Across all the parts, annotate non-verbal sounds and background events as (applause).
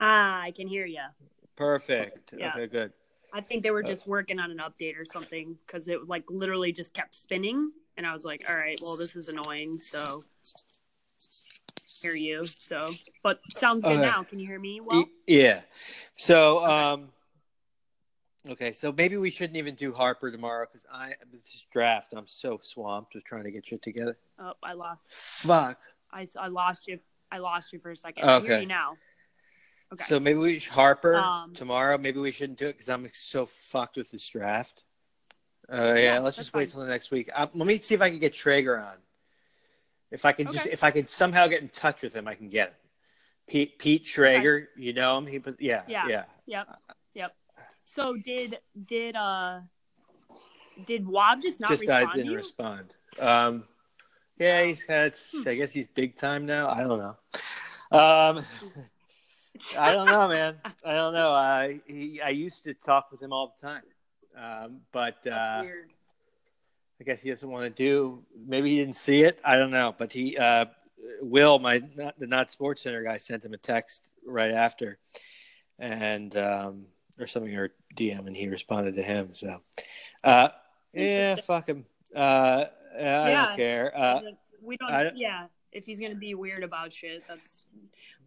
Ah, I can hear you. Perfect. Yeah. Okay, good. I think they were just working on an update or something because it like literally just kept spinning, and I was like, "All right, well, this is annoying." So hear you. So, but sounds good Okay. now. Can you hear me? Well, yeah. So, um, okay, so maybe we shouldn't even do Harper tomorrow because I this draft. I'm so swamped with trying to get shit together. oh, I lost. Fuck. I, I lost you. I lost you for a second. Okay. you now. Okay. So maybe we should Harper Um, tomorrow. Maybe we shouldn't do it because I'm so fucked with this draft. Uh, yeah, Yeah, let's just wait fine. till the next week. Um, let me see if I can get Traeger on. If I can just, if I can somehow get in touch with him, I can get him. Pete Pete Traeger, you know him. He, put- yeah, Yeah. yeah. Yep. Yep. So did did uh did Wob just not just respond I didn't respond. Um, yeah, he's had. Hmm. I guess he's big time now. I don't know. Um, I don't know, man. I don't know. I he, I used to talk with him all the time, um, but uh. I guess he doesn't want to do. Maybe he didn't see it. I don't know. But he, uh, Will, my not, the not Sports Center guy, sent him a text right after, and um, or something or DM, and he responded to him. So, uh, yeah, fuck him. Uh, I Yeah. don't care. Uh, we don't. I- yeah, if he's gonna be weird about shit, that's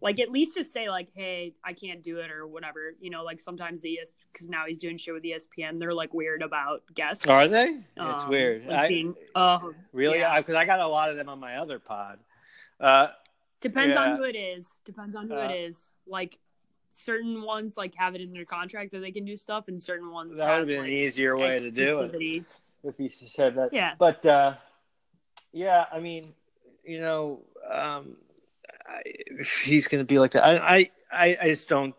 like at least just say like, "Hey, I can't do it" or whatever. You know, like sometimes the ES because now he's doing shit with ESPN. They're like weird about guests. are they? it's Um, weird. like I, being- oh, really? yeah. Because I, got a lot of them on my other pod. Uh, depends yeah. on who it is. Depends on who Uh, it is. Like certain ones like have it in their contract that they can do stuff, and certain ones that would have been like, an easier way to do it. if he said that. Yeah. But uh, yeah, I mean, you know, um, I, he's going to be like that. I, I, I, just don't.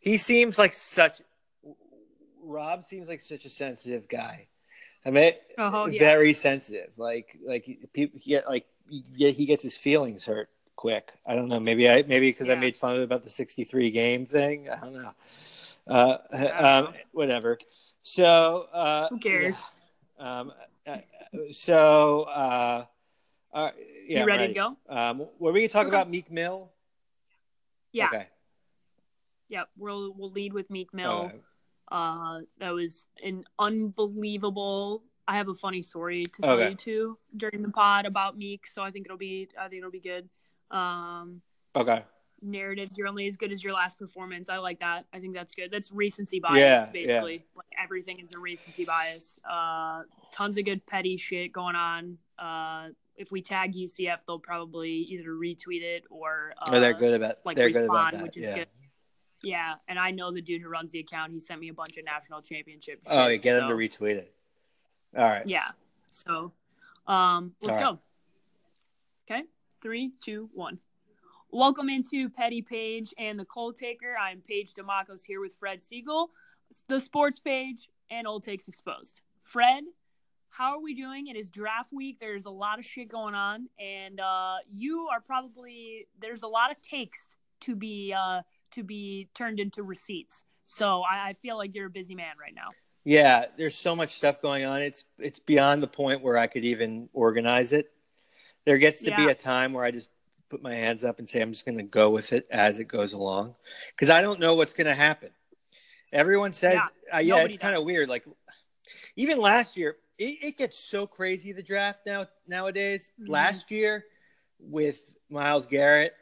He seems like such. Rob seems like such a sensitive guy. I mean, Oh, yeah. very sensitive. Like, like people get like yeah, he gets his feelings hurt quick. I don't know. Maybe I maybe because I made fun of about the sixty-three game thing. I don't know. Uh, um, whatever. So uh, Who cares? yeah. Um, uh, so uh, uh, yeah, you ready, to go? Um, were we going to talk Okay. about Meek Mill? Yeah. Okay. Yep. We'll we'll lead with Meek Mill. All right. Uh, that was an unbelievable. I have a funny story to tell Okay. you too during the pod about Meek, so I think it'll be I think it'll be good. Um, Okay. narratives you're only as good as your last performance. I like that. I think that's good. That's recency bias, Yeah, basically. Like everything is a recency bias. Uh, tons of good petty shit going on. Uh, if we tag UCF, they'll probably either retweet it or uh, oh, they're good about. like they're good about respond, which is yeah. good. Yeah, and I know the dude who runs the account. He sent me a bunch of national championship. Oh, shit, yeah, get so, him to retweet it. All right. Yeah. So, um, let's All right. go. Okay, three, two, one. Welcome into Petty Paige and the Cold Taker. I'm Paige Dimakos here with Fred Siegel, the Sports Page, and Old Takes Exposed. Fred, how are we doing? It is draft week. There's a lot of shit going on, and uh, you are probably there's a lot of takes to be uh, to be turned into receipts. So I, I feel like you're a busy man right now. Yeah, there's so much stuff going on. It's it's beyond the point where I could even organize it. There gets to be a time where I just put my hands up and say I'm just going to go with it as it goes along because I don't know what's going to happen. Everyone says, Yeah, uh, yeah, it's kind of weird. Like even last year, it, it gets so crazy the draft now nowadays. Mhm. Last year with Myles Garrett,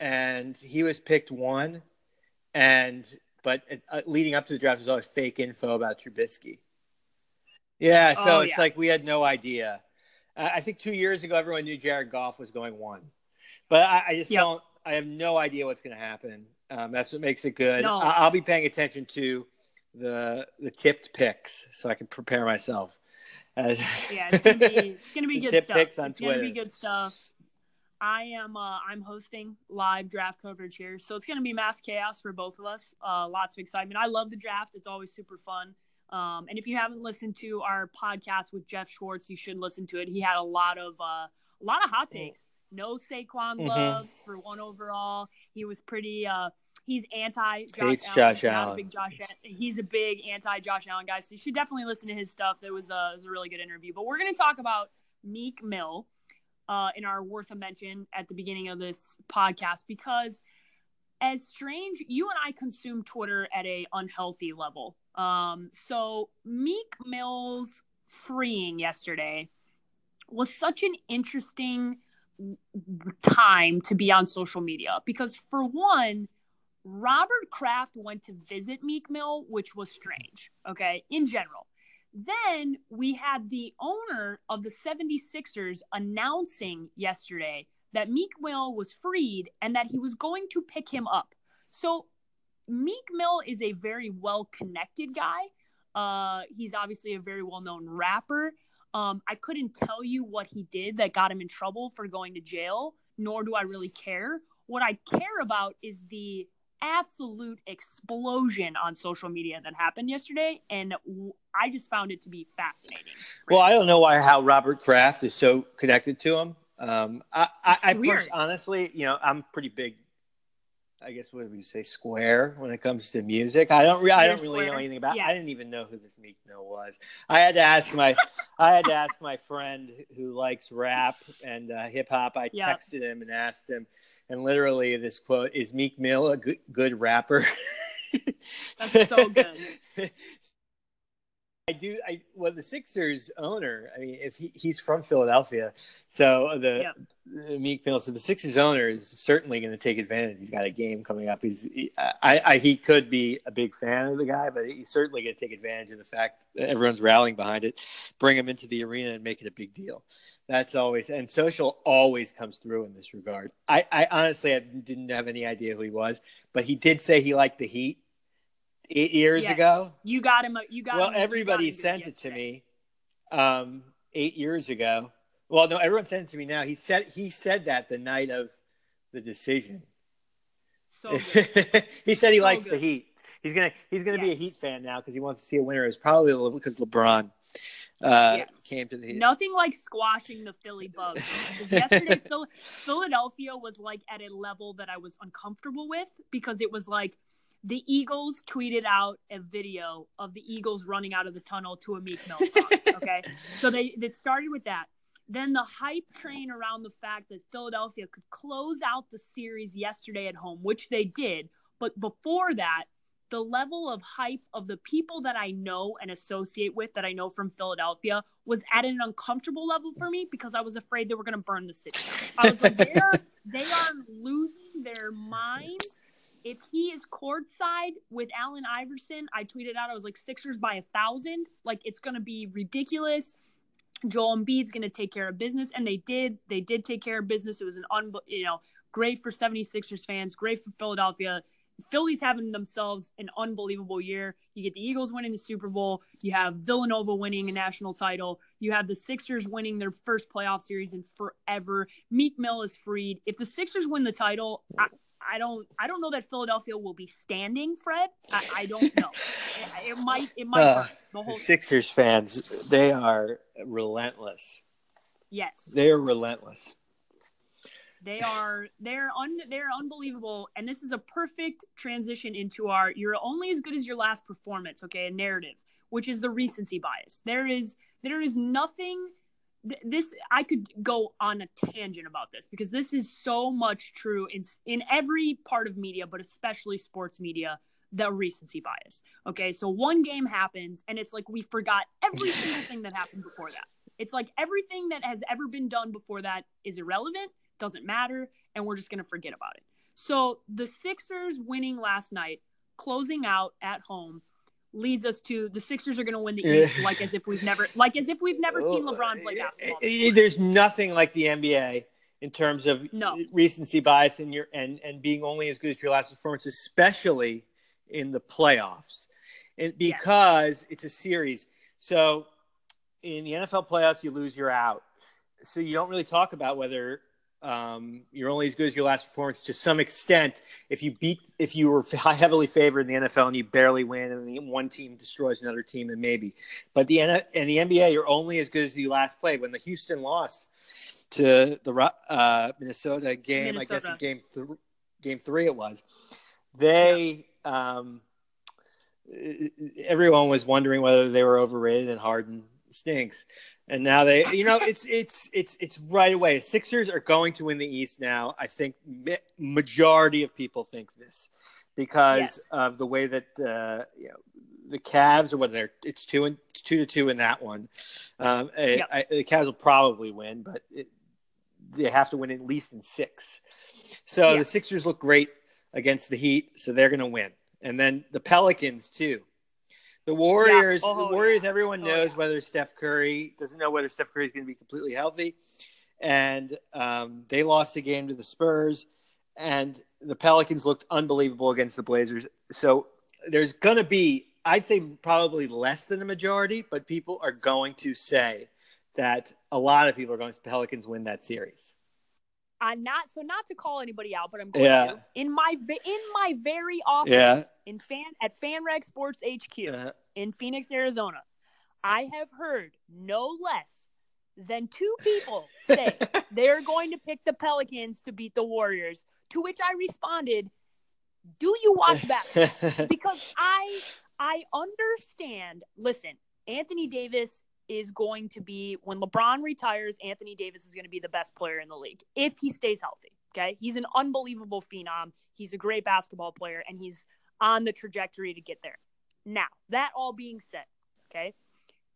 and he was picked one, and but uh, leading up to the draft was always fake info about Trubisky. Yeah, so Oh, it's yeah. like we had no idea. Uh, I think two years ago, everyone knew Jared Goff was going one, but I, I just Yep. don't. I have no idea what's going to happen. Um, that's what makes it good. No. I, I'll be paying attention to the the tipped picks so I can prepare myself. Yeah, it's gonna be (laughs) it's gonna be good stuff. picks on it's gonna be good stuff. I am uh, I'm hosting live draft coverage here, so it's going to be mass chaos for both of us. Uh, lots of excitement. I love the draft; it's always super fun. Um, and if you haven't listened to our podcast with Jeff Schwartz, you should listen to it. He had a lot of uh, a lot of hot takes. No Saquon mm-hmm. Love for one overall. He was pretty. Uh, he's anti Josh Hates Allen. Josh Allen. big Josh. He's a big anti Josh Allen guy. So you should definitely listen to his stuff. It was a, was a really good interview. But we're going to talk about Meek Mill uh, in our worth a mention at the beginning of this podcast because as strange, you and I consume Twitter at a unhealthy level. Um, so Meek Mill's freeing yesterday was such an interesting time to be on social media because for one robert kraft went to visit meek mill which was strange okay in general. Then we had the owner of the 76ers announcing yesterday that meek mill was freed and that he was going to pick him up. So meek mill is a very well connected guy. Uh, he's obviously a very well known rapper. Um, I couldn't tell you what he did that got him in trouble for going to jail, nor do I really care. What I care about is the absolute explosion on social media that happened yesterday, and I just found it to be fascinating. Well, I don't know why how Robert Kraft is so connected to him. Um, I, I, I pers- honestly, you know, I'm pretty big I guess what would you say square when it comes to music. I don't re- I don't really know anything about. Yeah. I didn't even know who this Meek Mill was. I had to ask my I had to ask my friend who likes rap and uh, hip hop. I yep. texted him and asked him, and literally this quote is Meek Mill a good, good rapper. That's so good. (laughs) I do. I well, the Sixers owner. I mean, if he, he's from Philadelphia, so the. Meek Mill. So the Sixers owner is certainly going to take advantage. He's got a game coming up. He's. He, I, I. He could be a big fan of the guy, but he's certainly going to take advantage of the fact that everyone's rallying behind it. Bring him into the arena and make it a big deal. That's always and social always comes through in this regard. I. I honestly I didn't have any idea who he was, but he did say he liked the Heat eight years yes. ago. You got him. You got. Well, him, everybody sent it to me um, eight years ago. Well, no, everyone sent it to me now. He said he said that the night of the decision. So (laughs) he said he so likes good. the Heat. He's gonna he's gonna yes. be a Heat fan now because he wants to see a winner. It's probably because LeBron uh, yes. came to the Heat. Nothing like squashing the Philly Bugs. yesterday, (laughs) Philadelphia was like at a level that I was uncomfortable with because it was like the Eagles tweeted out a video of the Eagles running out of the tunnel to a Meek Mill song. (laughs) Okay, so they they started with that. Then the hype train around the fact that Philadelphia could close out the series yesterday at home, which they did. But before that, the level of hype of the people that I know and associate with that I know from Philadelphia was at an uncomfortable level for me because I was afraid they were going to burn the city. I was like, they are, they are losing their minds if he is courtside with Allen Iverson, I tweeted out I was like Sixers by a thousand. Like it's gonna be ridiculous. Joel Embiid's gonna take care of business, and they did. They did take care of business. It was an un, you know, great for 76ers fans, great for Philadelphia. Philly's having themselves an unbelievable year. You get the Eagles winning the Super Bowl. You have Villanova winning a national title. You have the Sixers winning their first playoff series in forever. Meek Mill is freed. If the Sixers win the title, I don't I don't know that Philadelphia will be standing, Fred. I, I don't know. (laughs) it, it, might it might uh, the whole Sixers fans, they are relentless. Yes. They are relentless. They are they're un, they're unbelievable and this is a perfect transition into our you're only as good as your last performance, okay? A narrative, which is the recency bias. There is there is nothing this I could go on a tangent about this because this is so much true in in every part of media, but especially sports media. The recency bias. Okay, so one game happens, and it's like we forgot every (laughs) single thing that happened before that. It's like everything that has ever been done before that is irrelevant, doesn't matter, and we're just gonna forget about it. So the Sixers winning last night, closing out at home, leads us to the Sixers are going to win the East, like as if we've never, like as if we've never seen oh, LeBron play basketball. Before. There's nothing like the NBA in terms of no. recency bias and your and and being only as good as your last performance, especially in the playoffs, and because yes. it's a series. So in the NFL playoffs, you lose, you're out. So you don't really talk about whether um, you're only as good as your last performance to some extent. If you beat, if you were heavily favored in the NFL and you barely win, and one team destroys another team, then maybe. But the in the NBA, you're only as good as you last played. When the Houston lost to the uh, Minnesota game, Minnesota. I guess in game th- game three it was. They um, everyone was wondering whether they were overrated, and Harden stinks. And now they, you know, it's it's it's it's right away. Sixers are going to win the East now. I think majority of people think this because yes. of the way that uh, you know the Cavs or what they're it's two and two to two in that one. Um, yep. I, the Cavs will probably win, but it, they have to win at least in six. So yeah. the Sixers look great against the Heat, so they're going to win. And then the Pelicans too. The Warriors, yeah. oh, the Warriors. Yeah. Everyone oh, knows whether Steph Curry doesn't know whether Steph Curry is going to be completely healthy, and um, they lost the game to the Spurs, and the Pelicans looked unbelievable against the Blazers. So there's going to be, I'd say, probably less than a majority, but people are going to say that a lot of people are going to the Pelicans win that series. I'm not so not to call anybody out, but I'm going yeah. to in my in my very office yeah. in fan at FanRag Sports HQ uh-huh. in Phoenix, Arizona. I have heard no less than two people (laughs) say they're going to pick the Pelicans to beat the Warriors. To which I responded, "Do you watch (laughs) that? because I I understand. Listen, Anthony Davis is going to be when LeBron retires, Anthony Davis is going to be the best player in the league if he stays healthy. Okay. He's an unbelievable phenom. He's a great basketball player and he's on the trajectory to get there. Now, that all being said, okay,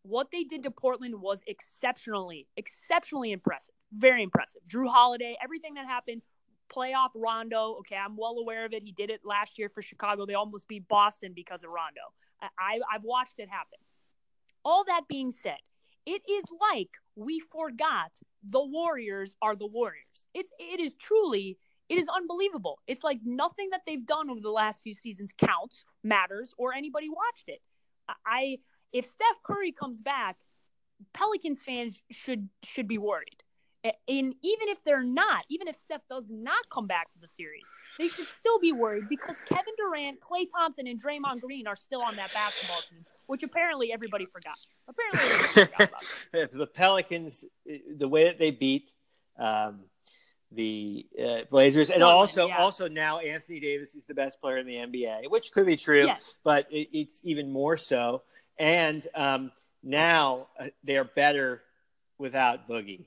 what they did to Portland was exceptionally, exceptionally impressive. Very impressive. Jrue Holiday, everything that happened, playoff Rondo. Okay, I'm well aware of it. He did it last year for Chicago. They almost beat Boston because of Rondo. I, I've watched it happen. All that being said, it is like we forgot the Warriors are the Warriors. It's it is truly it is unbelievable. It's like nothing that they've done over the last few seasons counts, matters, or anybody watched it. I if Steph Curry comes back, Pelicans fans should should be worried. And even if they're not, even if Steph does not come back for the series, they should still be worried because Kevin Durant, Klay Thompson, and Draymond Green are still on that basketball team which apparently everybody forgot. Apparently, (laughs) everybody forgot the Pelicans, the way that they beat um, the uh, Blazers, and also yeah. also now Anthony Davis is the best player in the NBA, which could be true, yes. but it, it's even more so. And um, now uh, they are better without Boogie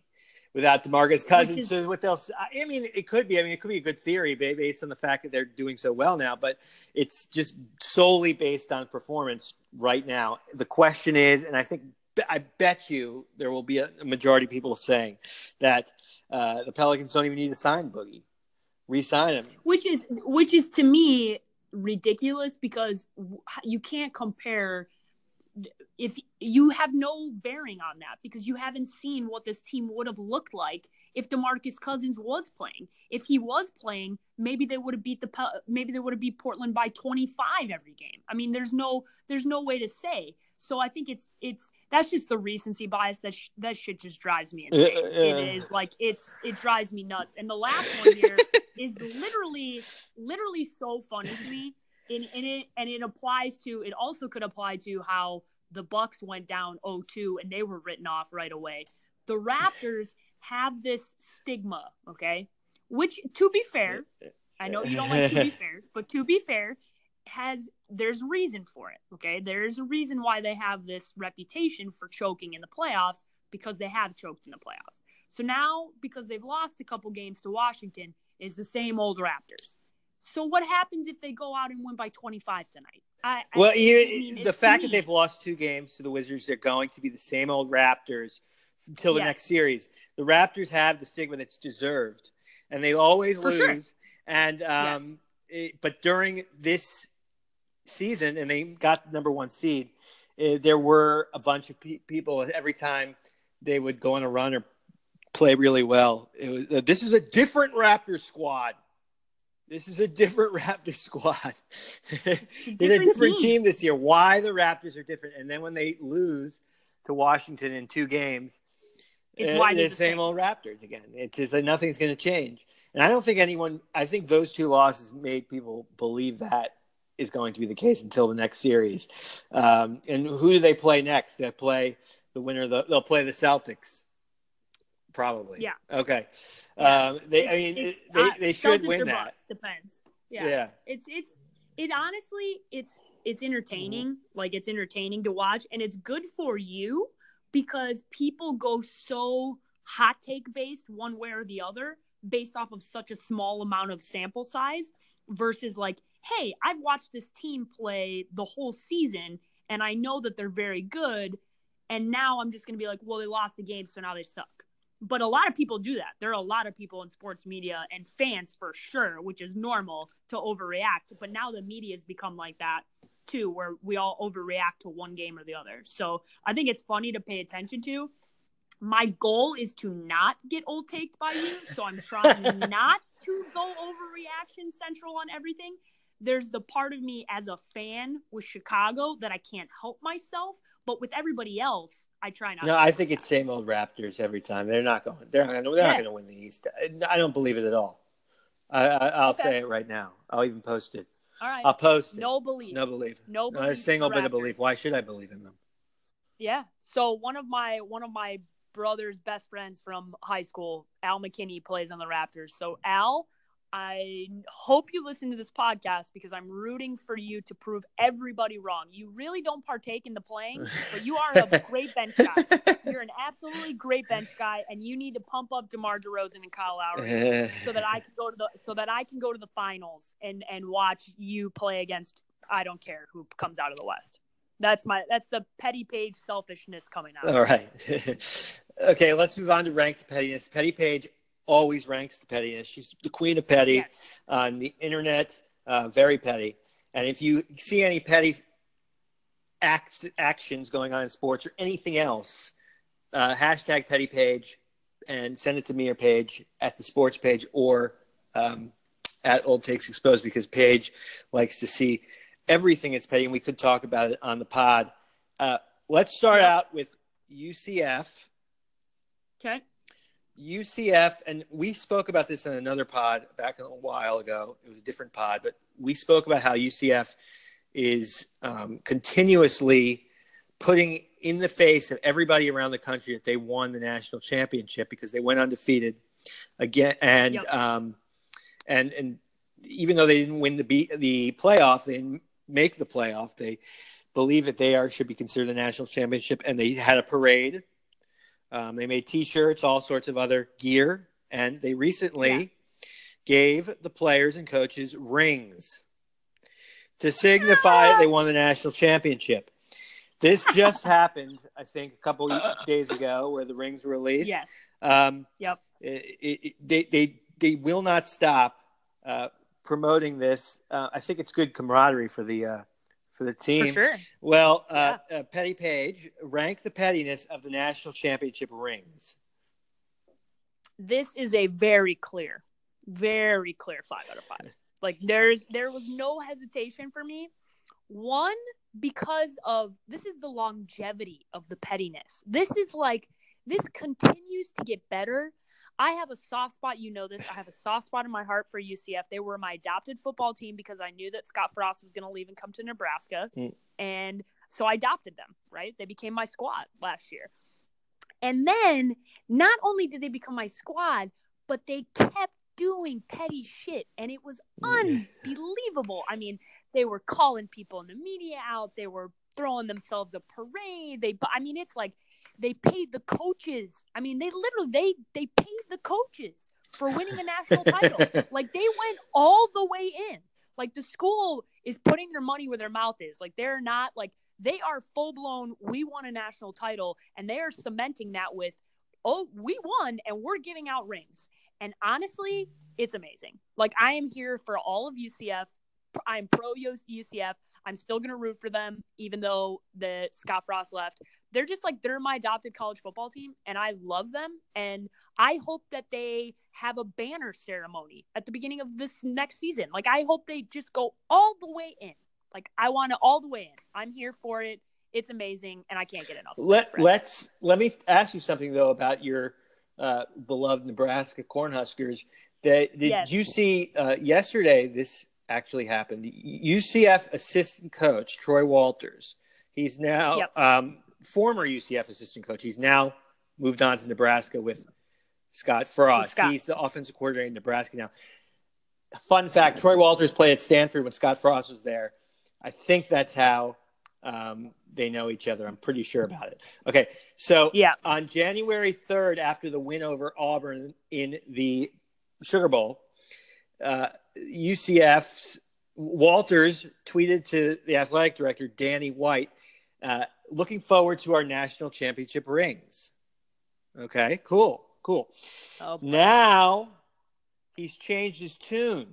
without Demarcus Cousins. Is, so what else? I mean, it could be. I mean, it could be a good theory based on the fact that they're doing so well now, but it's just solely based on performance right now. The question is, and I think I bet you there will be a majority of people saying that uh, the Pelicans don't even need to sign Boogie, re-sign him, which is which is to me ridiculous because you can't compare if you have no bearing on that because you haven't seen what this team would have looked like if DeMarcus Cousins was playing. If he was playing, maybe they would have beat the maybe they would have beat Portland by 25 every game. I mean, there's no there's no way to say. So I think it's it's that's just the recency bias that sh- that shit just drives me insane. Uh, uh, it is like it's it drives me nuts. And the last one here (laughs) is literally literally so funny to me. And, and it and it applies to it also could apply to how the Bucks went down 0-2 and they were written off right away. The Raptors have this stigma, okay? Which to be fair, I know you don't like to be (laughs) fair, but to be fair, has there's reason for it, okay? There's a reason why they have this reputation for choking in the playoffs because they have choked in the playoffs. So now because they've lost a couple games to Washington is the same old Raptors. So what happens if they go out and win by 25 tonight? I, well, I, mean, the fact that they've lost two games to the Wizards, they're going to be the same old Raptors until the yes. next series. The Raptors have the stigma that's deserved, and they always For lose. Sure. And um, yes. it, but during this season, and they got number one seed, eh, there were a bunch of pe- people every time they would go on a run or play really well. It was, uh, this is a different Raptors squad. This is a different (laughs) Raptor squad. (laughs) They're a different team. team this year. Why the Raptors are different? And then when they lose to Washington in two games, It's why Uh, the the same old Raptors again. It's just like nothing's going to change. And I don't think anyone. I think those two losses made people believe that is going to be the case until the next series. Um, and who do they play next? They play the winner. Of the, they'll play the Celtics. Probably. Yeah. Okay. Yeah. Um, they. I mean, it's, they, they should win that. Depends. Yeah. Yeah. It's it's it honestly it's it's entertaining. Like it's entertaining to watch and it's good for you because people go so hot take based one way or the other based off of such a small amount of sample size versus like, hey, I've watched this team play the whole season and I know that they're very good and now I'm just going to be like, well, they lost the game so now they suck but a lot of people do that. There are a lot of people in sports media and fans for sure, which is normal to overreact. But now the media has become like that too, where we all overreact to one game or the other. So I think it's funny to pay attention to. My goal is to not get old taked by you, so I'm trying (laughs) not to go overreaction central on everything. There's the part of me as a fan with Chicago that I can't help myself, but with everybody else, I try not. No. I think it's same old Raptors every time. They're not going. They're not. They're not going to win the East. I don't believe it at all. I, I, I'll Okay. say it right now. I'll even post it. All right. I'll post it. No belief. no belief. No Not a single bit of belief. Why should I believe in them? Yeah. So one of my one of my brother's best friends from high school, Al McKinnie, plays on the Raptors. So Al, I hope you listen to this podcast because I'm rooting for you to prove everybody wrong. You really don't partake in the playing, but you are a (laughs) great bench guy. You're an absolutely great bench guy, and you need to pump up DeMar DeRozan and Kyle Lowry so that I (laughs) can go to the so that I can go to the finals and and watch you play against I don't care who comes out of the West. That's my that's the petty Paige selfishness coming out. All right. (laughs) okay, let's move on to ranked pettiness. Petty Paige always ranks the pettiness. She's the queen of petty Yes. on the internet. Uh, very petty. And if you see any petty acts, actions going on in sports or anything else, uh, hashtag petty Paige and send it to me or Paige at the sports page or um, at Old Takes Exposed because Paige likes to see everything that's petty, and we could talk about it on the pod. Uh, let's start out with UCF. Okay. UCF, and we spoke about this in another pod back a while ago. It was a different pod, but we spoke about how UCF is um, continuously putting in the face of everybody around the country that they won the national championship because they went undefeated again, and Yep. um, and and even though they didn't win the be- the playoff, they didn't make the playoff. They believe that they are should be considered a national championship, and they had a parade. Um, they made T-shirts, all sorts of other gear, and they recently Yeah. gave the players and coaches rings to signify they won the national championship. This just (laughs) happened, I think, a couple days ago, where the rings were released. Yes. Um, Yep. it, it- they, they, they will not stop uh, promoting this. Uh, I think it's good camaraderie for the uh, for the team. For sure. Well, uh, uh, Petty Paige, rank the pettiness of the national championship rings. This is a very clear, very clear five out of five. Like there's there was no hesitation for me. One, because of this is the longevity of the pettiness. This is like this continues to get better. I have a soft spot, you know this. I have a soft spot in my heart for UCF. They were my adopted football team because I knew that Scott Frost was going to leave and come to Nebraska. Mm. And so I adopted them, right? They became my squad last year. And then not only did they become my squad, but they kept doing petty shit and it was unbelievable. I mean, they were calling people in the media out, they were throwing themselves a parade. They I mean, it's like they paid the coaches. I mean, they literally they they paid the coaches for winning a national title. (laughs) Like they went all the way in. Like the school is putting their money where their mouth is. Like they're not like they are full blown. We won a national title, and they are cementing that with, oh, we won, and we're giving out rings. And honestly, it's amazing. Like I am here for all of UCF. I'm pro UCF. I'm still gonna root for them, even though the Scott Frost left. They're just like they're my adopted college football team, and I love them. And I hope that they have a banner ceremony at the beginning of this next season. Like I hope they just go all the way in. Like I want it all the way in. I'm here for it. It's amazing, and I can't get enough. Let let's let me ask you something though about your uh, beloved Nebraska Cornhuskers. That did Yes. you see uh, yesterday? This actually happened. UCF assistant coach Troy Walters. He's now Yep. um, former UCF assistant coach. He's now moved on to Nebraska with Scott Frost. Scott. He's the offensive coordinator in Nebraska now. Fun fact: Troy Walters played at Stanford when Scott Frost was there. I think that's how um, they know each other. I'm pretty sure about it. Okay, so Yeah. on January 3rd, after the win over Auburn in the Sugar Bowl, uh, UCF's Walters tweeted to the athletic director Danny White, uh, "Looking forward to our national championship rings." Okay, cool, cool. Oh. Now he's changed his tune.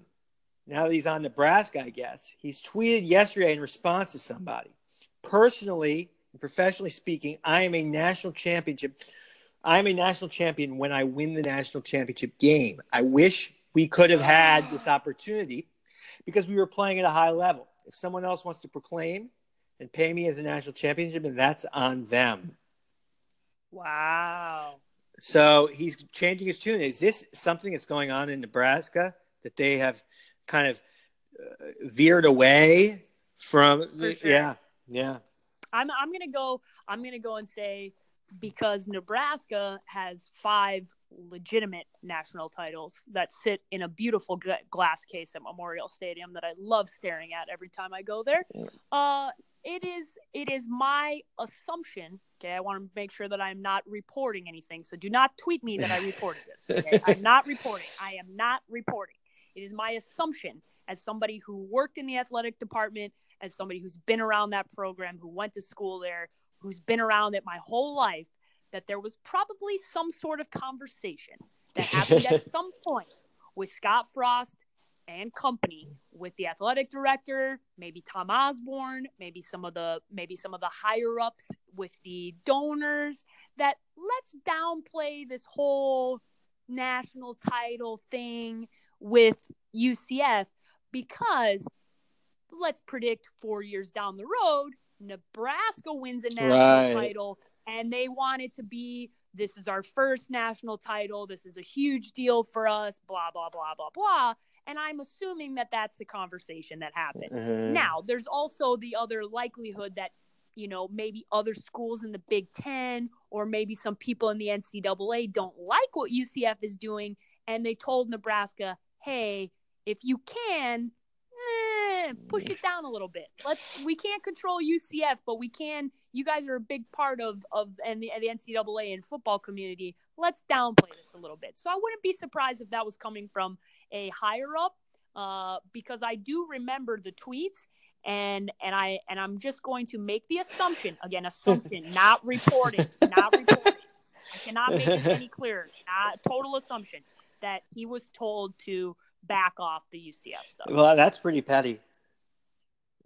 Now that he's on Nebraska, I guess. He's tweeted yesterday in response to somebody. Personally and professionally speaking, I am a national championship. I am a national champion when I win the national championship game. I wish we could have had this opportunity because we were playing at a high level. If someone else wants to proclaim and pay me as a national championship, then that's on them. wow. So he's changing his tune. Is this something that's going on in Nebraska that they have kind of uh, veered away from? Sure. Yeah, yeah. I'm I'm gonna go. I'm gonna go and say because Nebraska has five legitimate national titles that sit in a beautiful glass case at Memorial Stadium that I love staring at every time I go there. Uh, it is it is my assumption. Okay, I want to make sure that I'm not reporting anything. So do not tweet me that I reported this. Okay? (laughs) I'm not reporting. I am not reporting. It is my assumption as somebody who worked in the athletic department, as somebody who's been around that program, who went to school there, who's been around it my whole life, that there was probably some sort of conversation that happened at (laughs) some point with Scott Frost and company with the athletic director, maybe Tom Osborne, maybe some of the maybe some of the higher ups with the donors that let's downplay this whole national title thing with UCF because let's predict 4 years down the road Nebraska wins a national Right. title and they want it to be this is our first national title. This is a huge deal for us, blah, blah, blah, blah, blah. And I'm assuming that that's the conversation that happened. Mhm. Now, there's also the other likelihood that, you know, maybe other schools in the Big Ten or maybe some people in the NCAA don't like what UCF is doing. And they told Nebraska, hey, if you can, eh, push it down a little bit. Let's. We can't control UCF, but we can. You guys are a big part of of and the, the NCAA and football community. Let's downplay this a little bit. So I wouldn't be surprised if that was coming from a higher up, uh, because I do remember the tweets. And and I and I'm just going to make the assumption again, assumption, (laughs) not reporting, not reporting. I cannot make this any clearer. Not total assumption that he was told to back off the UCF stuff. Well, that's pretty petty.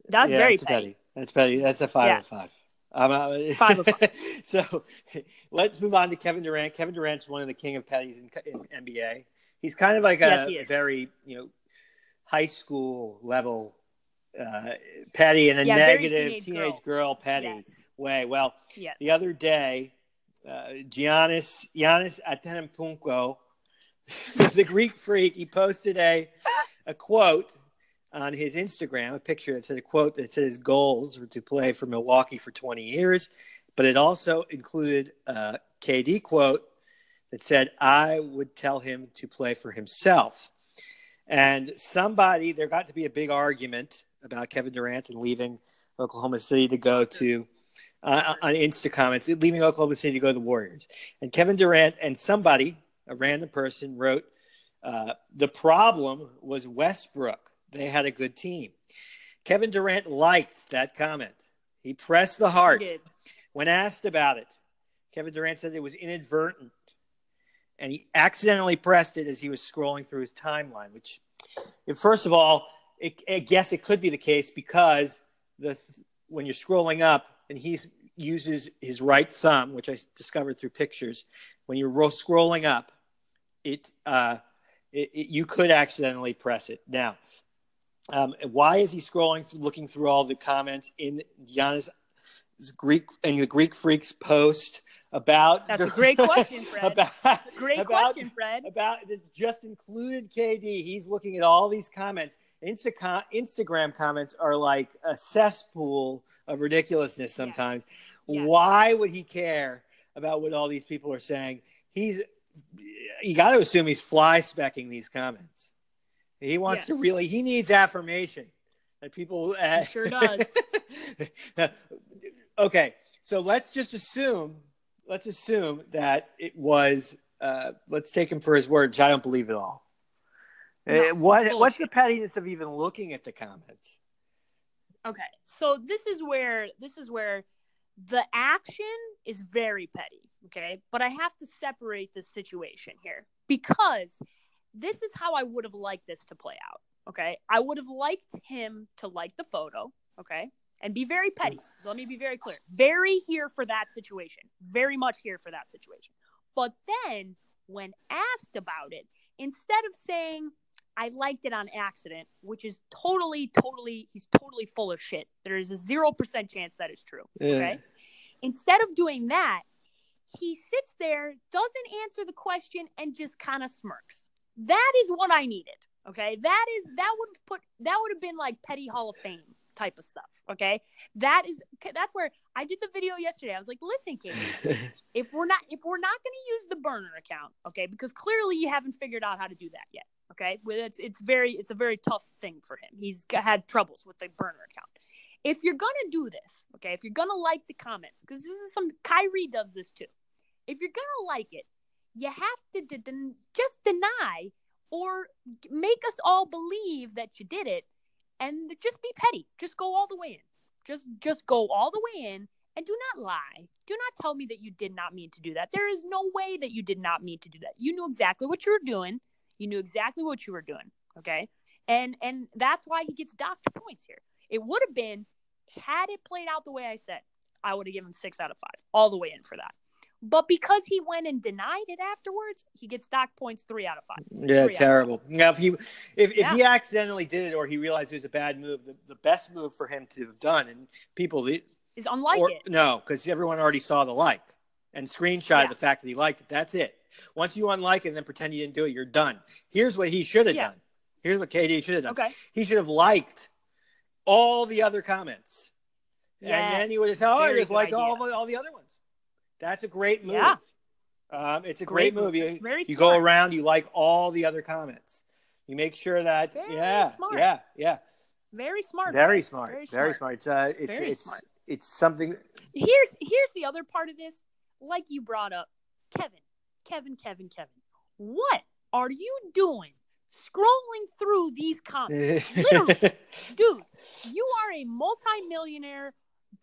That's yeah, very that's petty. That's petty. That's a five Yeah. of five. (laughs) Five of five. (laughs) so (laughs) let's move on to Kevin Durant. Kevin Durant's one of the king of petties in, in NBA. He's kind of like a Yes, very you know high school level uh, petty in a Yeah, negative teenage teenage, girl. girl. petty Yes. way. Well, Yes. the other day, uh, Giannis Giannis Antetokounmpo, the Greek freak, he posted a a quote on his Instagram, a picture that said a quote that said his goals were to play for Milwaukee for 20 years, but it also included a KD quote that said, "I would tell him to play for himself." And somebody, there got to be a big argument about Kevin Durant and leaving Oklahoma City to go to uh, on Insta comments, leaving Oklahoma City to go to the Warriors. And Kevin Durant and somebody, a random person, wrote, uh, "The problem was Westbrook. They had a good team." Kevin Durant liked that comment. He pressed the heart when asked about it. Kevin Durant said it was inadvertent, and he accidentally pressed it as he was scrolling through his timeline. Which, first of all, it, I guess it could be the case because the when you're scrolling up and he uses his right thumb, which I discovered through pictures, when you're scrolling up, it, uh, it, it you could accidentally press it. Now, um, why is he scrolling through, looking through all the comments in Giannis Greek and the Greek Freaks post about That's a great (laughs) question, Fred. about, That's a great about, question, Fred. About this just included KD. He's looking at all these comments. Insta- Instagram comments are like a cesspool of ridiculousness sometimes. Yes. Why would he care about what all these people are saying? He's you got to assume he's fly specking these comments. He wants Yes. to really. He needs affirmation that people. Uh, He sure (laughs) does. (laughs) okay, so let's just assume. Let's assume that it was. Uh, let's take him for his word. Which I don't believe at all. No, Uh, what bullshit. what's the pettiness of even looking at the comments? Okay, so this is where this is where the action is very petty. Okay, but I have to separate the situation here because this is how I would have liked this to play out. Okay, I would have liked him to like the photo. Okay, and be very petty. Let me be very clear. Very here for that situation. Very much here for that situation. But then when asked about it, instead of saying I liked it on accident, which is totally, totally, he's totally full of shit. There is a 0% chance that is true. Okay. Instead of doing that, he sits there, doesn't answer the question, and just kind of smirks. That is what I needed. Okay. That is, that would have put, that would have been like petty Hall of Fame type of stuff. Okay. That is, that's where I did the video yesterday. I was like, listen, KD, (laughs) if we're not if we're not going to use the burner account okay because clearly you haven't figured out how to do that yet okay Well, it's it's very it's a very tough thing for him he's had troubles with the burner account if you're going to do this okay if you're going to like the comments because this is some Kyrie does this too if you're going to like it you have to de- den- just deny or make us all believe that you did it and just be petty just go all the way in just just go all the way in and do not lie. Do not tell me that you did not mean to do that. There is no way that you did not mean to do that. You knew exactly what you were doing. You knew exactly what you were doing. Okay. And and that's why he gets docked points here. It would have been had it played out the way I said, I would have given him six out of five, all the way in for that. But because he went and denied it afterwards, he gets docked points three out of five. Yeah, Three terrible. Now, if he if, if Yeah. he accidentally did it or he realized it was a bad move, the, the best move for him to have done, and people Is unlike or, it. no, because everyone already saw the like and screenshot Yeah. the fact that he liked it. That's it. Once you unlike it and then pretend you didn't do it, you're done. Here's what he should have Yeah. done. Here's what KD should have done. Okay. He should have liked all the other comments, and then he would have said, "Oh, I just good like all the, all the other ones." That's a great move. Yeah. Um, it's a great. You, It's very you go around, you like all the other comments. You make sure that Very yeah, smart. yeah, yeah, Very smart. very smart, Very very smart. smart. It's uh, it's Very it's smart. it's something. here's here's the other part of this like you brought up kevin kevin kevin kevin what are you doing scrolling through these comments (laughs) Literally. dude you are a multimillionaire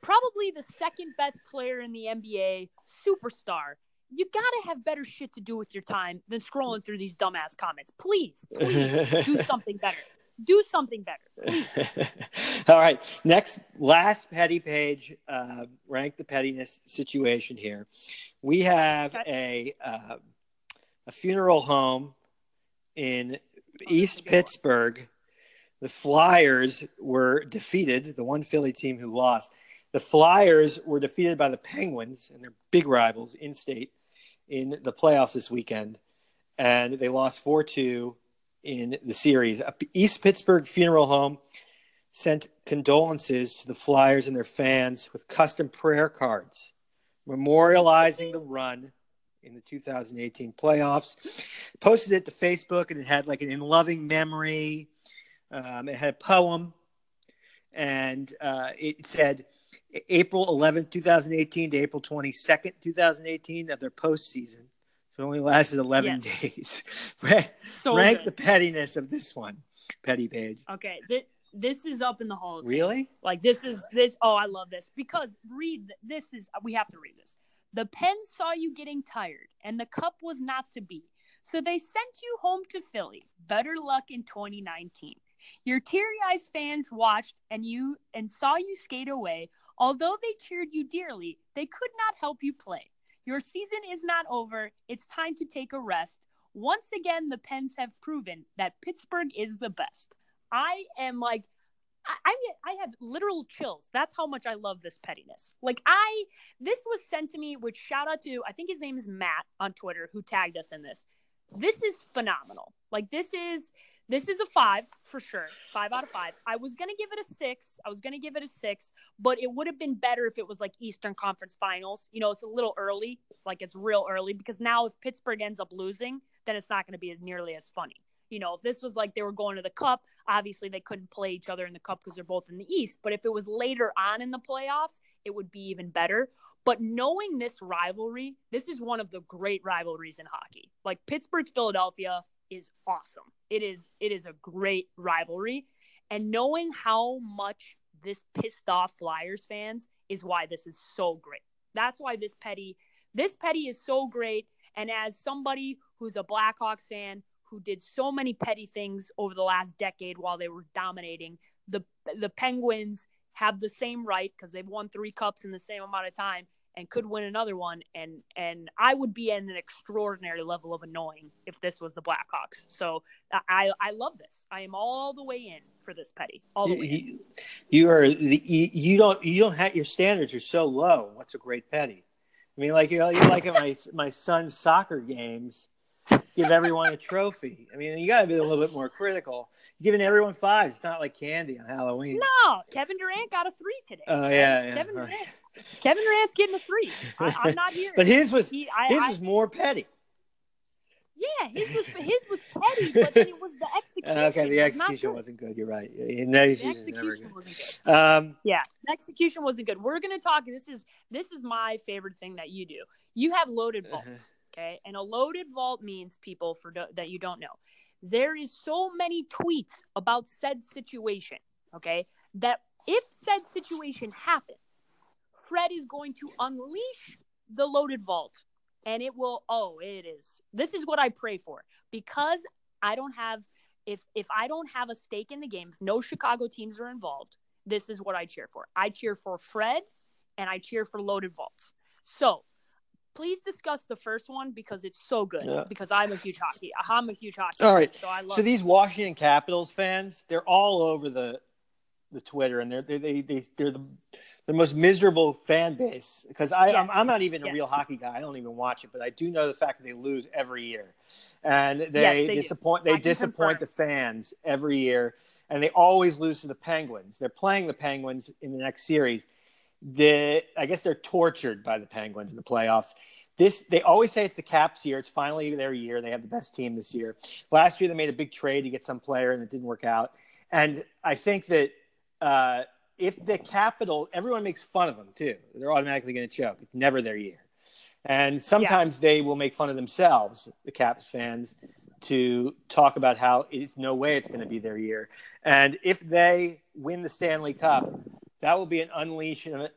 probably the second best player in the nba superstar you gotta have better shit to do with your time than scrolling through these dumbass comments please please do (laughs) something better do something better (laughs) All right. Next, last petty Paige. Uh, rank the pettiness situation here. We have a uh, a funeral home in East that's one. Pittsburgh. The Flyers were defeated. The one Philly team who lost. The Flyers were defeated by the Penguins, and they're big rivals in state in the playoffs this weekend, and they lost four two in the series. East Pittsburgh funeral home sent condolences to the Flyers and their fans with custom prayer cards memorializing the run in the 2018 playoffs. Posted it to Facebook and it had like an in loving memory. Um, it had a poem and uh, it said April 11th, 2018 to April 22nd, 2018 of their postseason. So it only lasted 11 Yes. days. (laughs) so Rank good. the pettiness of this one, Petty Paige. okay th- this is up in the hall. Really? Like this is this. Oh, I love this because read this is we have to read this. The Pens saw you getting tired, and the cup was not to be. So they sent you home to Philly. Better luck in 2019. Your teary-eyed fans watched and you and saw you skate away. Although they cheered you dearly, they could not help you play. Your season is not over. It's time to take a rest. Once again, the Pens have proven that Pittsburgh is the best. I am like, I, I have literal chills. That's how much I love this pettiness. Like I, this was sent to me. Which shout out to I think his name is Matt on Twitter who tagged us in this. This is phenomenal. Like this is this is a five for sure. Five out of five. I was gonna give it a six. I was gonna give it a six, but it would have been better if it was like Eastern Conference Finals. You know, it's a little early. Like it's real early because now if Pittsburgh ends up losing, then it's not gonna be as nearly as funny. You know, if this was like they were going to the Cup, obviously they couldn't play each other in the Cup because they're both in the East. But if it was later on in the playoffs, it would be even better. But knowing this rivalry, this is one of the great rivalries in hockey. Like Pittsburgh Philadelphia is awesome. It is it is a great rivalry. And knowing how much this pissed off Flyers fans is why this is so great. That's why this petty this petty is so great. And as somebody who's a Blackhawks fan who did so many petty things over the last decade while they were dominating. The the Penguins have the same right because they've won three cups in the same amount of time and could win another one. And and I would be at an extraordinary level of annoying if this was the Blackhawks. So I I love this. I am all the way in for this petty. All the way. You, you are the you don't you don't have your standards are so low. What's a great petty? I mean, like you know, you like at my my son's soccer games give everyone a trophy. I mean, you got to be a little bit more critical. giving everyone five. It's not like candy on Halloween. No, Kevin Durant got a three today. Oh yeah, yeah, Kevin Durant. Kevin Durant's getting a three. I, am (laughs) not here. but his was he, I, his I, was more petty. Yeah, his was his was petty, but it was the execution. (laughs) okay, the execution was not good. You're right. No, the execution wasn't good. Um, yeah, the execution wasn't good. We're gonna talk. This is this is my favorite thing that you do. You have loaded vaults. Uh-huh. Okay. And a loaded vault means people for that you don't know. There is so many tweets about said situation. Okay. That if said situation happens, Fred is going to unleash the loaded vault and it will, oh, it is. This is what I pray for because I don't have, if, if I don't have a stake in the game, if no Chicago teams are involved, this is what I cheer for. I cheer for Fred and I cheer for loaded vaults. So please discuss the first one because it's so good. Yeah. Because I'm a huge hockey. I'm a huge hockey. All right. Fan, so I love. So these Washington Capitals fans, they're all over the the Twitter, and they're they they, they they're the the most miserable fan base because I yes. I'm, I'm, not even a yes. real hockey guy. I don't even watch it, but I do know the fact that they lose every year, and they, yes, they disappoint do. they disappoint confirm. the fans every year, and they always lose to the Penguins. They're playing the Penguins in the next series the I guess they're tortured by the Penguins in the playoffs. This they always say it's the Caps year. It's finally their year. They have the best team this year. Last year they made a big trade to get some player and it didn't work out. And I think that uh, if the Capital, everyone makes fun of them too. They're automatically going to choke. It's never their year. And sometimes yeah. they will make fun of themselves, the Caps fans, to talk about how it's no way it's going to be their year. And if they win the Stanley Cup, that will be an unleashing of,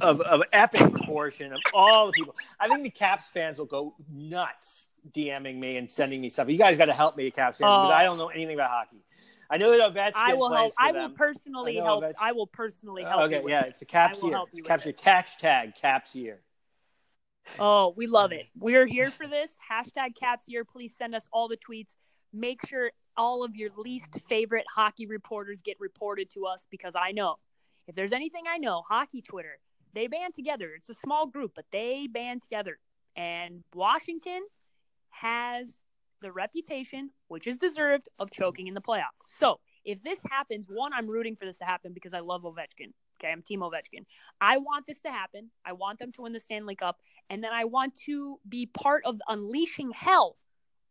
of, of epic proportion of all the people. I think the Caps fans will go nuts DMing me and sending me stuff. You guys got to help me, Caps fans, because I oh. don't know anything about hockey. I know that Ovechkin I will help. I will personally help. I will personally help. Okay, yeah, it's a Caps year. It's Caps year. Hashtag Caps year. Oh, we love it. We're here for this. Hashtag Caps year. Please send us all the tweets. Make sure all of your least favorite hockey reporters get reported to us because I know if there's anything I know, hockey Twitter, they band together. It's a small group, but they band together. And Washington has the reputation, which is deserved, of choking in the playoffs. So if this happens, one, I'm rooting for this to happen because I love Ovechkin. Okay, I'm Team Ovechkin. I want this to happen. I want them to win the Stanley Cup, and then I want to be part of unleashing hell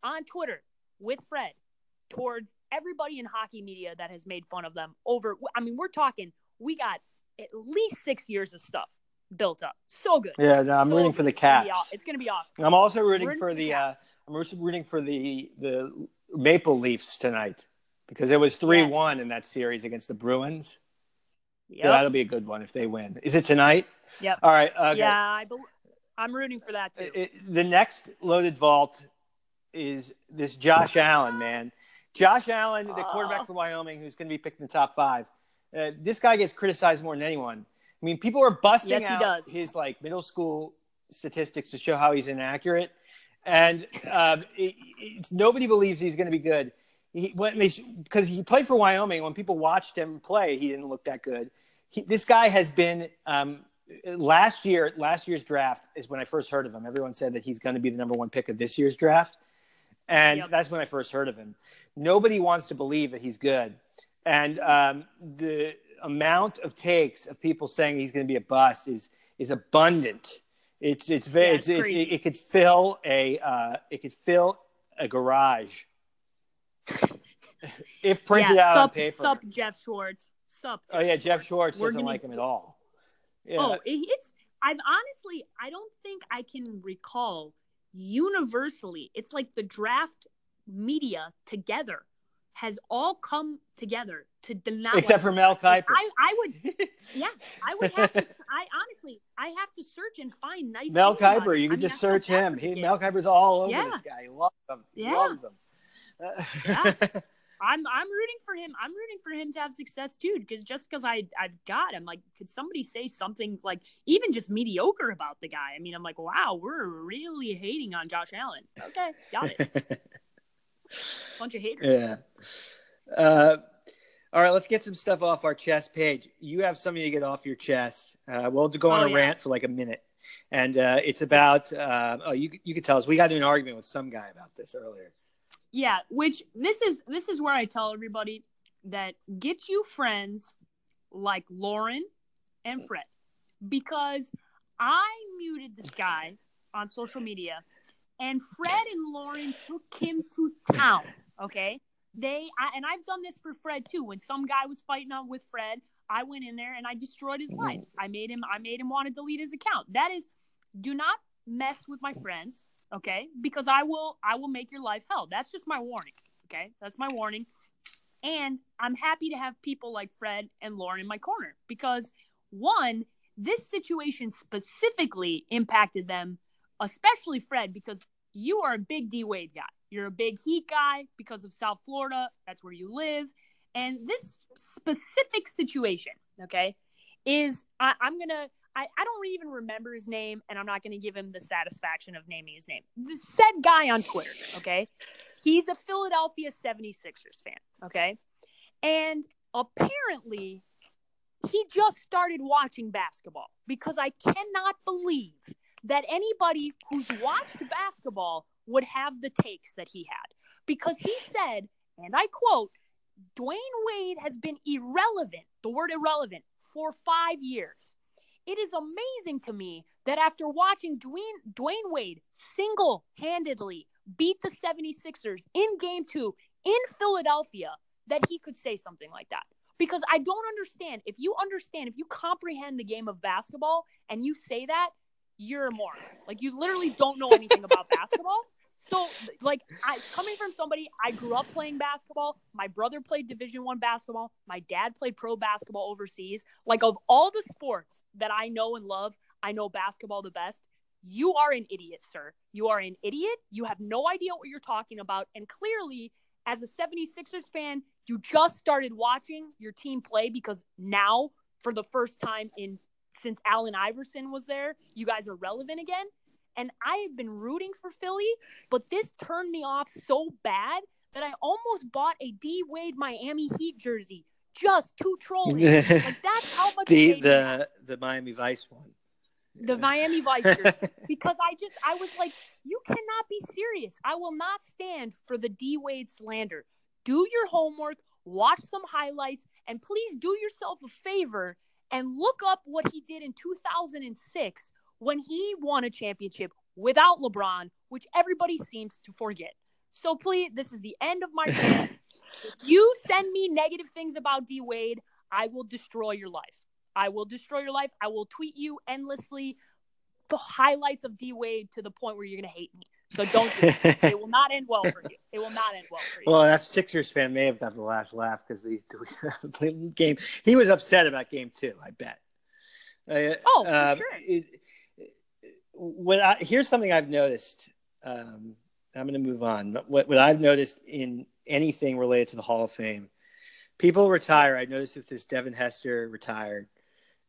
on Twitter with Fred towards everybody in hockey media that has made fun of them over. I mean, we're talking we got at least six years of stuff built up. So good. Yeah, no, I'm so rooting for the Caps. It's going to be awesome. I'm also rooting, rooting for, the. the uh, I'm also rooting for the the Maple Leafs tonight because it was three yes. one in that series against the Bruins. Yep. Yeah, that'll be a good one if they win. Is it tonight? Yep. All right. Okay. Yeah, I be- I'm rooting for that too. It, the next loaded vault is this Josh Allen man. Josh Allen, the quarterback for Wyoming, who's going to be picked in the top five. Uh, this guy gets criticized more than anyone. I mean, people are busting yes, out does. his like middle school statistics to show how he's inaccurate, and um, it, nobody believes he's going to be good. he when they because he played for Wyoming. When people watched him play, he didn't look that good. He, this guy has been um, last year. Last year's draft is when I first heard of him. Everyone said that he's going to be the number one pick of this year's draft, and Yep. that's when I first heard of him. Nobody wants to believe that he's good, and um, the amount of takes of people saying he's going to be a bust is is abundant. It's it's very Yeah, it's, it's it's, it, could fill a uh, it could fill a garage if printed yeah, out on paper. sup, Jeff Schwartz. Sup. oh yeah, Jeff Schwartz We're doesn't gonna- like him at all. Yeah. Oh, it, it's. I've honestly, I don't think I can recall universally. It's like the draft media together has all come together to deny. except for Mel Kiper. I, I would, (laughs) yeah, I would have to. I honestly, I have to search and find nice. Mel Kiper, you I could mean, just search him. He. Mel Kiper's all over Yeah. this guy. He loves him. He Yeah. loves him. Yeah. (laughs) I'm I'm rooting for him. I'm rooting for him to have success too. Because just because I I've got him, like, could somebody say something like even just mediocre about the guy? I mean, I'm like, wow, we're really hating on Josh Allen. Okay, got it. (laughs) Bunch of haters. yeah. Uh, all right, let's get some stuff off our chest page. You have something to get off your chest. Uh, we'll go on Oh, a yeah. rant for like a minute, and uh, it's about. Uh, oh, you you could tell us. We got into an argument with some guy about this earlier. Yeah, which this is this is where I tell everybody that get you friends like Lauren and Fred because I muted this guy on social media and Fred and Lauren took him to town, okay? They I, and I've done this for Fred too. When some guy was fighting on with Fred, I went in there and I destroyed his life. I made him I made him want to delete his account. That is do not mess with my friends okay because i will i will make your life hell that's just my warning okay that's my warning and i'm happy to have people like fred and lauren in my corner because one this situation specifically impacted them especially fred because you are a big d wade guy you're a big heat guy because of south florida that's where you live and this specific situation okay is I, i'm gonna I, I don't even remember his name, and I'm not going to give him the satisfaction of naming his name. The said guy on Twitter, okay? He's a Philadelphia 76ers fan, okay? And apparently, he just started watching basketball because I cannot believe that anybody who's watched basketball would have the takes that he had. Because he said, and I quote, Dwyane Wade has been irrelevant, the word irrelevant, for five years. It is amazing to me that after watching Dwyane, Dwyane Wade single handedly beat the 76ers in game two in Philadelphia, that he could say something like that. Because I don't understand. If you understand, if you comprehend the game of basketball and you say that, you're a moron. Like you literally don't know anything about (laughs) basketball. So, like, I coming from somebody, I grew up playing basketball. My brother played Division One basketball. My dad played pro basketball overseas. Like, of all the sports that I know and love, I know basketball the best. You are an idiot, sir. You are an idiot. You have no idea what you're talking about. And clearly, as a 76ers fan, you just started watching your team play because now, for the first time in since Allen Iverson was there, you guys are relevant again. And I have been rooting for Philly, but this turned me off so bad that I almost bought a D Wade Miami Heat jersey just to troll him. (laughs) like that's how much the it made me mad. the the Miami Vice one. the Miami Vice jersey (laughs) because I just I was like, you cannot be serious. I will not stand for the D Wade slander. Do your homework, watch some highlights, and please do yourself a favor and look up what he did in 2006 when he won a championship without LeBron, which everybody seems to forget. So please, this is the end of my (laughs) rant. if you send me negative things about D Wade, I will destroy your life. I will destroy your life. I will tweet you endlessly the highlights of D Wade to the point where you're going to hate me. So don't do it. It will not end well for you. (laughs) It will not end well for you. Well, that Sixers fan may have got the last laugh because the (laughs) the game. He was upset about game two. I bet. Uh, Oh, um, sure. it- what I, here's something I've noticed. Um, I'm going to move on. What, what I've noticed in anything related to the Hall of Fame, people retire. I noticed if this Devin Hester retired,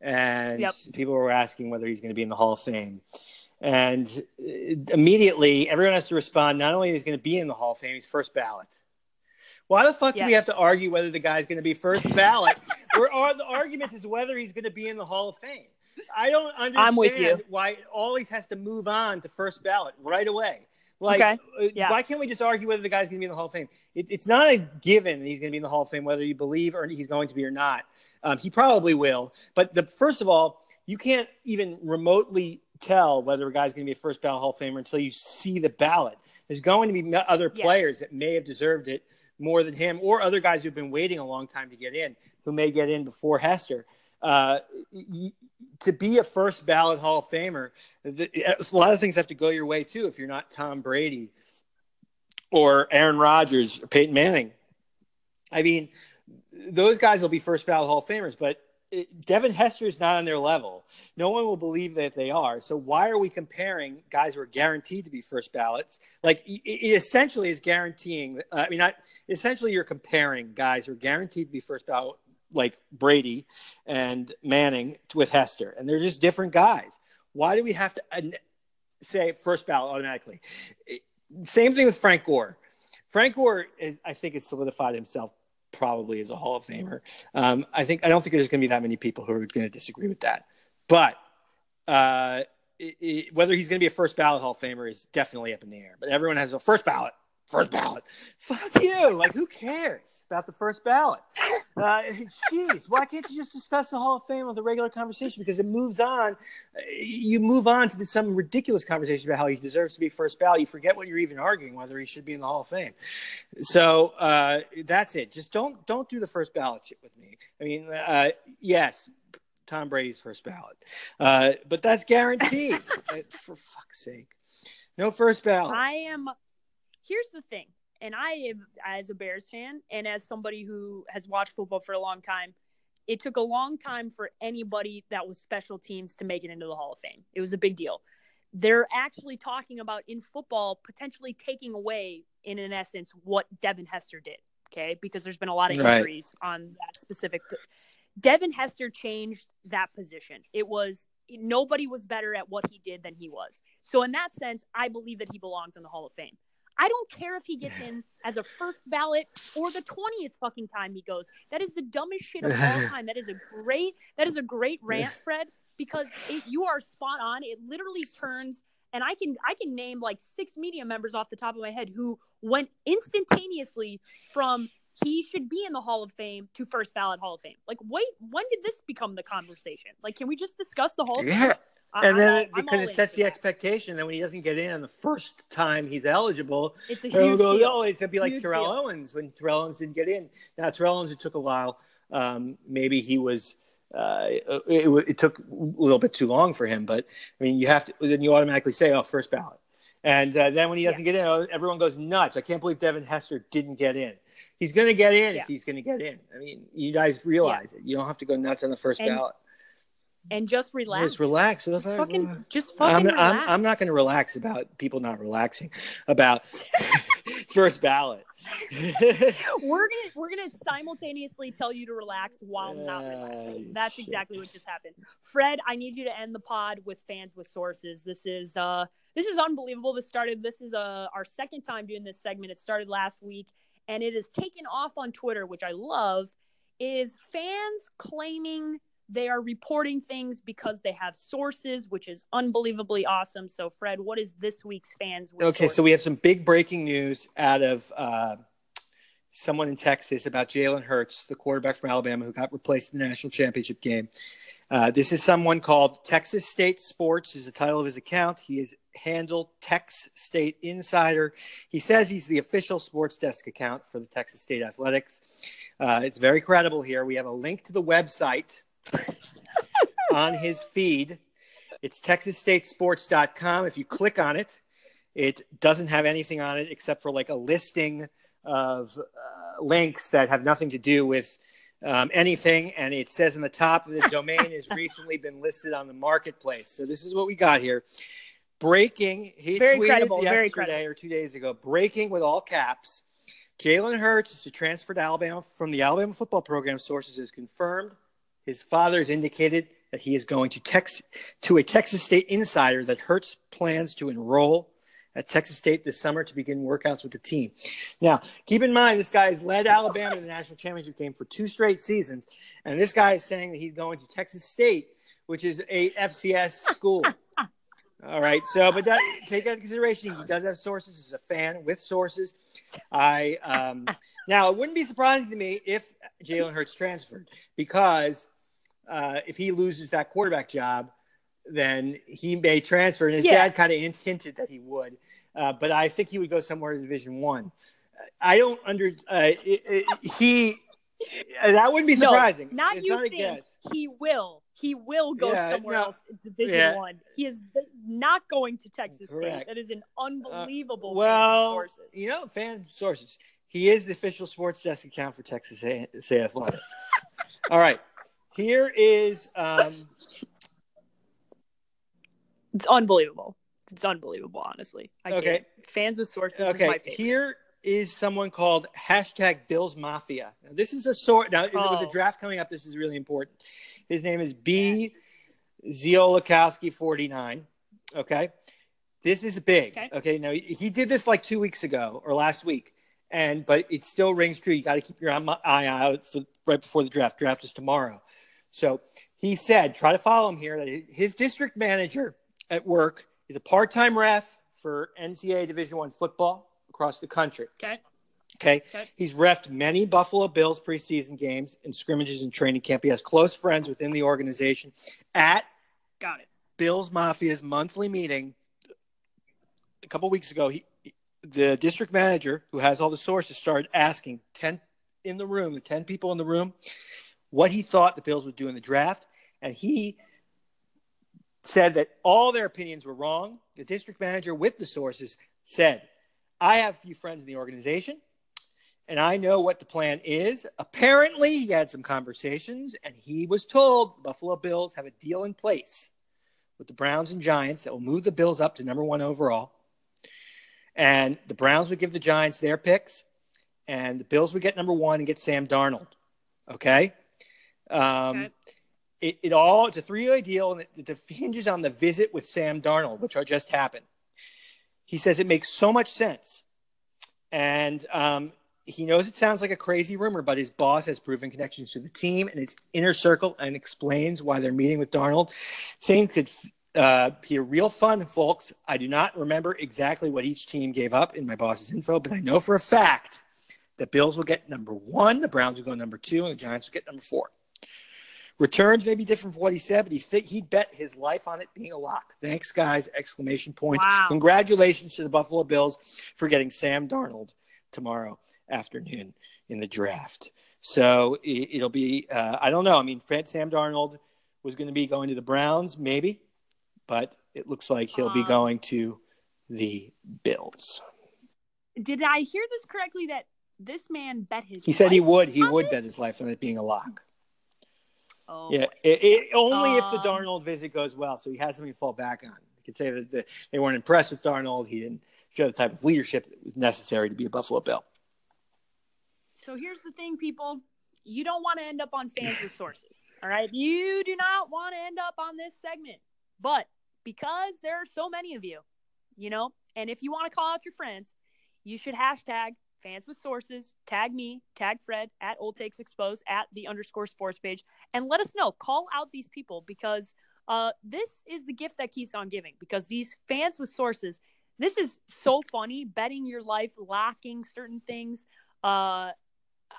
and Yep. people were asking whether he's going to be in the Hall of Fame. And uh, immediately, everyone has to respond. Not only is he going to be in the Hall of Fame, he's first ballot, Why the fuck Yes. do we have to argue whether the guy's going to be first ballot? (laughs) or, or the argument is whether he's going to be in the Hall of Fame. I don't understand I'm with you. why it always has to move on to first ballot right away. Like, Okay. uh, Yeah. why can't we just argue whether the guy's going to be in the Hall of Fame? It, it's not a given that he's going to be in the Hall of Fame, whether you believe or he's going to be or not. Um, he probably will. But the first of all, you can't even remotely tell whether a guy's going to be a first ballot Hall of Famer until you see the ballot. There's going to be other Yes. players that may have deserved it more than him, or other guys who've been waiting a long time to get in, who may get in before Hester. Uh, to be a first ballot Hall of Famer, the, a lot of things have to go your way too. If you're not Tom Brady or Aaron Rodgers or Peyton Manning, I mean, those guys will be first ballot Hall of Famers, but Devin Hester is not on their level. No one will believe that they are. So why are we comparing guys who are guaranteed to be first ballots? Like it, essentially is guaranteeing. I mean, essentially you're comparing guys who are guaranteed to be first ballot, like Brady and Manning, with Hester, and they're just different guys. Why do we have to uh, say first ballot automatically? Same thing with Frank Gore. Frank Gore, is, I think, has solidified himself probably is a Hall of Famer. Um, I think I don't think there's going to be that many people who are going to disagree with that. But uh, it, it, whether he's going to be a first ballot Hall of Famer is definitely up in the air. But everyone has a first ballot. First ballot. Fuck you. Like, who cares about the first ballot? Uh, Jeez, why can't you just discuss the Hall of Fame with a regular conversation? Because it moves on. You move on to some ridiculous conversation about how he deserves to be first ballot. You forget what you're even arguing, whether he should be in the Hall of Fame. So uh, that's it. Just don't don't do the first ballot shit with me. I mean, uh, yes, Tom Brady's first ballot, uh, but that's guaranteed. (laughs) Uh, For fuck's sake, no first ballot. I am. Here's the thing, and I am as a Bears fan and as somebody who has watched football for a long time. It took a long time for anybody that was special teams to make it into the Hall of Fame. It was a big deal. They're actually talking about in football potentially taking away, in an essence, what Devin Hester did. Okay, because there's been a lot of Right. injuries on that specific. Devin Hester changed that position. It was nobody was better at what he did than he was. So in that sense, I believe that he belongs in the Hall of Fame. I don't care if he gets in as a first ballot or the twentieth fucking time he goes. That is the dumbest shit of all (laughs) time. That is a great. That is a great rant, Fred, because it, you are spot on. It literally turns, and I can I can name like six media members off the top of my head who went instantaneously from he should be in the Hall of Fame to first ballot Hall of Fame. Like, wait, when did this become the conversation? Like, can we just discuss the Hall of Fame? Yeah. And then I'm because it sets the that. expectation that when he doesn't get in on the first time he's eligible, It's a huge goes, deal. oh, it's gonna be like Huge Terrell deal. Owens when Terrell Owens didn't get in. Now Terrell Owens, it took a while. Um, maybe he was. Uh, it, it took a little bit too long for him, but I mean, you have to. Then you automatically say, "Oh, first ballot," and uh, then when he doesn't get in, oh, everyone goes nuts. I can't believe Devin Hester didn't get in. He's going to get in Yeah. if he's going to get in. I mean, you guys realize it. You don't have to go nuts on the first And ballot. And just relax. Just relax. Just fucking, just fucking I'm. I'm, I'm not going to relax about people not relaxing about (laughs) first ballot. (laughs) we're gonna we're gonna simultaneously tell you to relax while not Uh, relaxing. That's exactly what just happened. Fred, I need you to end the pod with fans with sources. This is uh this is unbelievable. This started this is uh our second time doing this segment. It started last week and it is taken off on Twitter, which I love. Is fans claiming they are reporting things because they have sources, which is unbelievably awesome. So, Fred, what is this week's fans with okay, so we have some big breaking news out of uh, someone in Texas about Jalen Hurts, the quarterback from Alabama who got replaced in the national championship game. Uh, this is someone called Texas State Sports is the title of his account. He is handled Tex State Insider. He says he's the official sports desk account for the Texas State Athletics. Uh, it's very credible here. We have a link to the website (laughs) on his feed. It's texasstatesports.com. If you click on it, it doesn't have anything on it except for like a listing of uh, links that have nothing to do with um, anything. And it says in the top that the (laughs) domain has recently been listed on the marketplace. So this is what we got here. Breaking, he Very tweeted credible, very yesterday or two days ago, breaking with all caps. Jalen Hurts is to transfer to Alabama from the Alabama football program. Sources is confirmed. His father has indicated that he is going to text to a Texas State insider that Hurts plans to enroll at Texas State this summer to begin workouts with the team. Now, keep in mind, this guy has led Alabama to the national championship game for two straight seasons, and this guy is saying that he's going to Texas State, which is a FCS school. (laughs) All right. So, but that take that into consideration. He does have sources. He's a fan with sources. I um, now it wouldn't be surprising to me if Jalen Hurts transferred because uh, if he loses that quarterback job, then he may transfer. And his Yeah. dad kind of hinted that he would, uh, but I think he would go somewhere in Division One. I don't under uh, it, it, he. That wouldn't be No, surprising. not it's you not think guess. he will. He will go Yeah, somewhere no. else in Division Yeah. One. He is not going to Texas State. That is an unbelievable. fan Well, sources. you know, fan sources. He is the official sports desk account for Texas A- Athletics. (laughs) All right, here is um, It's unbelievable. It's unbelievable, honestly. I Okay. can't. Fans with sources okay. Here is someone called hashtag Bills Mafia. Now, this is a sort. Now, with the Oh. draft coming up, this is really important. His name is B. Ziolakowski forty nine. Okay, this is big. Okay. Okay. Now he- he did this like two weeks ago or last week, and but it still rings true. You got to keep your eye out for right before the draft. Draft is tomorrow. So he said, try to follow him here. That his district manager at work is a part-time ref for NCAA Division One football across the country. Okay. Okay. Okay. He's refed many Buffalo Bills preseason games and scrimmages and training camp. He has close friends within the organization. At Got it. Bills Mafia's monthly meeting a couple weeks ago, he, the district manager, who has all the sources, started asking 10 in the room, the 10 people in the room, what he thought the Bills would do in the draft. And he said that all their opinions were wrong. The district manager, with the sources, said, I have a few friends in the organization and I know what the plan is. Apparently, he had some conversations and he was told the Buffalo Bills have a deal in place with the Browns and Giants that will move the Bills up to number one overall. And the Browns would give the Giants their picks, and the Bills would get number one and get Sam Darnold. Okay. Um, Okay. It, it all it's a three-way deal, and it, it hinges on the visit with Sam Darnold, which just happened. He says it makes so much sense, and um, he knows it sounds like a crazy rumor, but his boss has proven connections to the team and its inner circle, and explains why they're meeting with Darnold. Thing could uh, be a real fun, folks. I do not remember exactly what each team gave up in my boss's info, but I know for a fact the Bills will get number one, the Browns will go number two, and the Giants will get number four. Returns may be different from what he said, but he th- he bet his life on it being a lock. Thanks, guys! Exclamation point! Wow. Congratulations to the Buffalo Bills for getting Sam Darnold tomorrow afternoon in the draft. So it, it'll be uh, I don't know. I mean, Sam Darnold was going to be going to the Browns, maybe, but it looks like he'll be Um, going to the Bills. Did I hear this correctly? That this man bet his. He said he would. He would this? bet his life on it being a lock. Oh, Yeah, it, it, only if the Um, Darnold visit goes well, so he has something to fall back on. You could say that the, they weren't impressed with Darnold. He didn't show the type of leadership that was necessary to be a Buffalo Bill. So here's the thing, people. You don't want to end up on fans (laughs) with sources. All right. You do not want to end up on this segment. But because there are so many of you, you know, and if you want to call out your friends, you should hashtag fans with sources, tag me, tag Fred at Old Takes Exposed at the underscore sports page, and let us know. Call out these people because uh, this is the gift that keeps on giving. Because these fans with sources, this is so funny. Betting your life, locking certain things. Uh,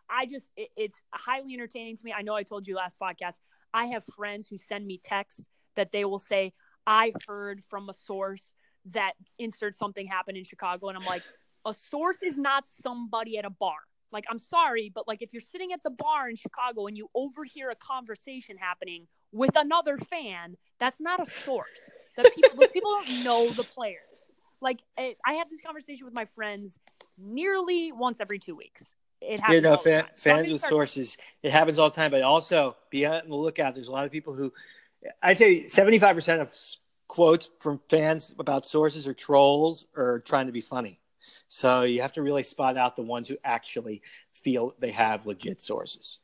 I just it, it's highly entertaining to me. I know I told you last podcast. I have friends who send me texts that they will say, "I heard from a source that insert something happened in Chicago," and I'm like, a source is not somebody at a bar. Like, I'm sorry, but like if you're sitting at the bar in Chicago and you overhear a conversation happening with another fan, that's not a source. That people those people don't know the players. Like eh, I I have this conversation with my friends nearly once every two weeks. It happens. You know, all the fan, time. So I'm fans with sources, it happens all the time, but also be on the lookout. There's a lot of people who, I'd say 75% of quotes from fans about sources are trolls or trying to be funny. So you have to really spot out the ones who actually feel they have legit sources.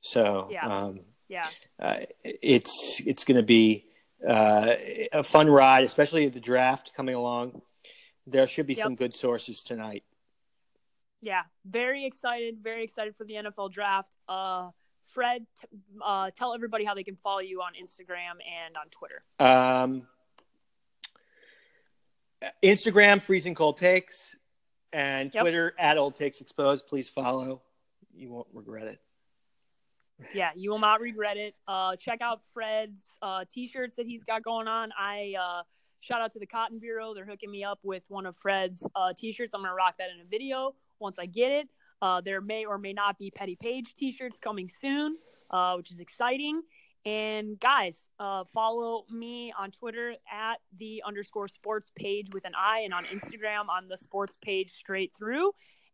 So, Yeah. um, Yeah. uh, it's it's going to be uh, a fun ride, especially the draft coming along there should be Yep. some good sources tonight. Yeah, very excited, very excited for the NFL draft. Uh, Fred, t- uh, tell everybody how they can follow you on Instagram and on Twitter. Um, Instagram, freezing cold takes, and Yep. Twitter at old takes exposed. Please follow. You won't regret it. Yeah, you will not regret it. Uh, check out Fred's uh, t-shirts that he's got going on. I uh, shout out to the Cotton Bureau. They're hooking me up with one of Fred's uh, t-shirts. I'm gonna rock that in a video once I get it. Uh, there may or may not be Petty Paige t-shirts coming soon, uh, which is exciting. And guys, uh, follow me on Twitter at the underscore sports page with an I, and on Instagram on the sports page straight through.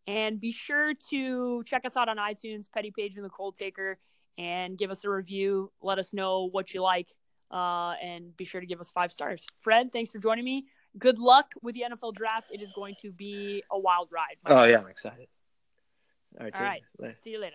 And be sure to check us out on iTunes, Petty Paige and the Cold Taker, and give us a review. Let us know what you like, uh, and be sure to give us five stars. Fred, thanks for joining me. Good luck with the NFL draft. It is going to be a wild ride. Oh friend. yeah, I'm excited. All right. All right. See you later.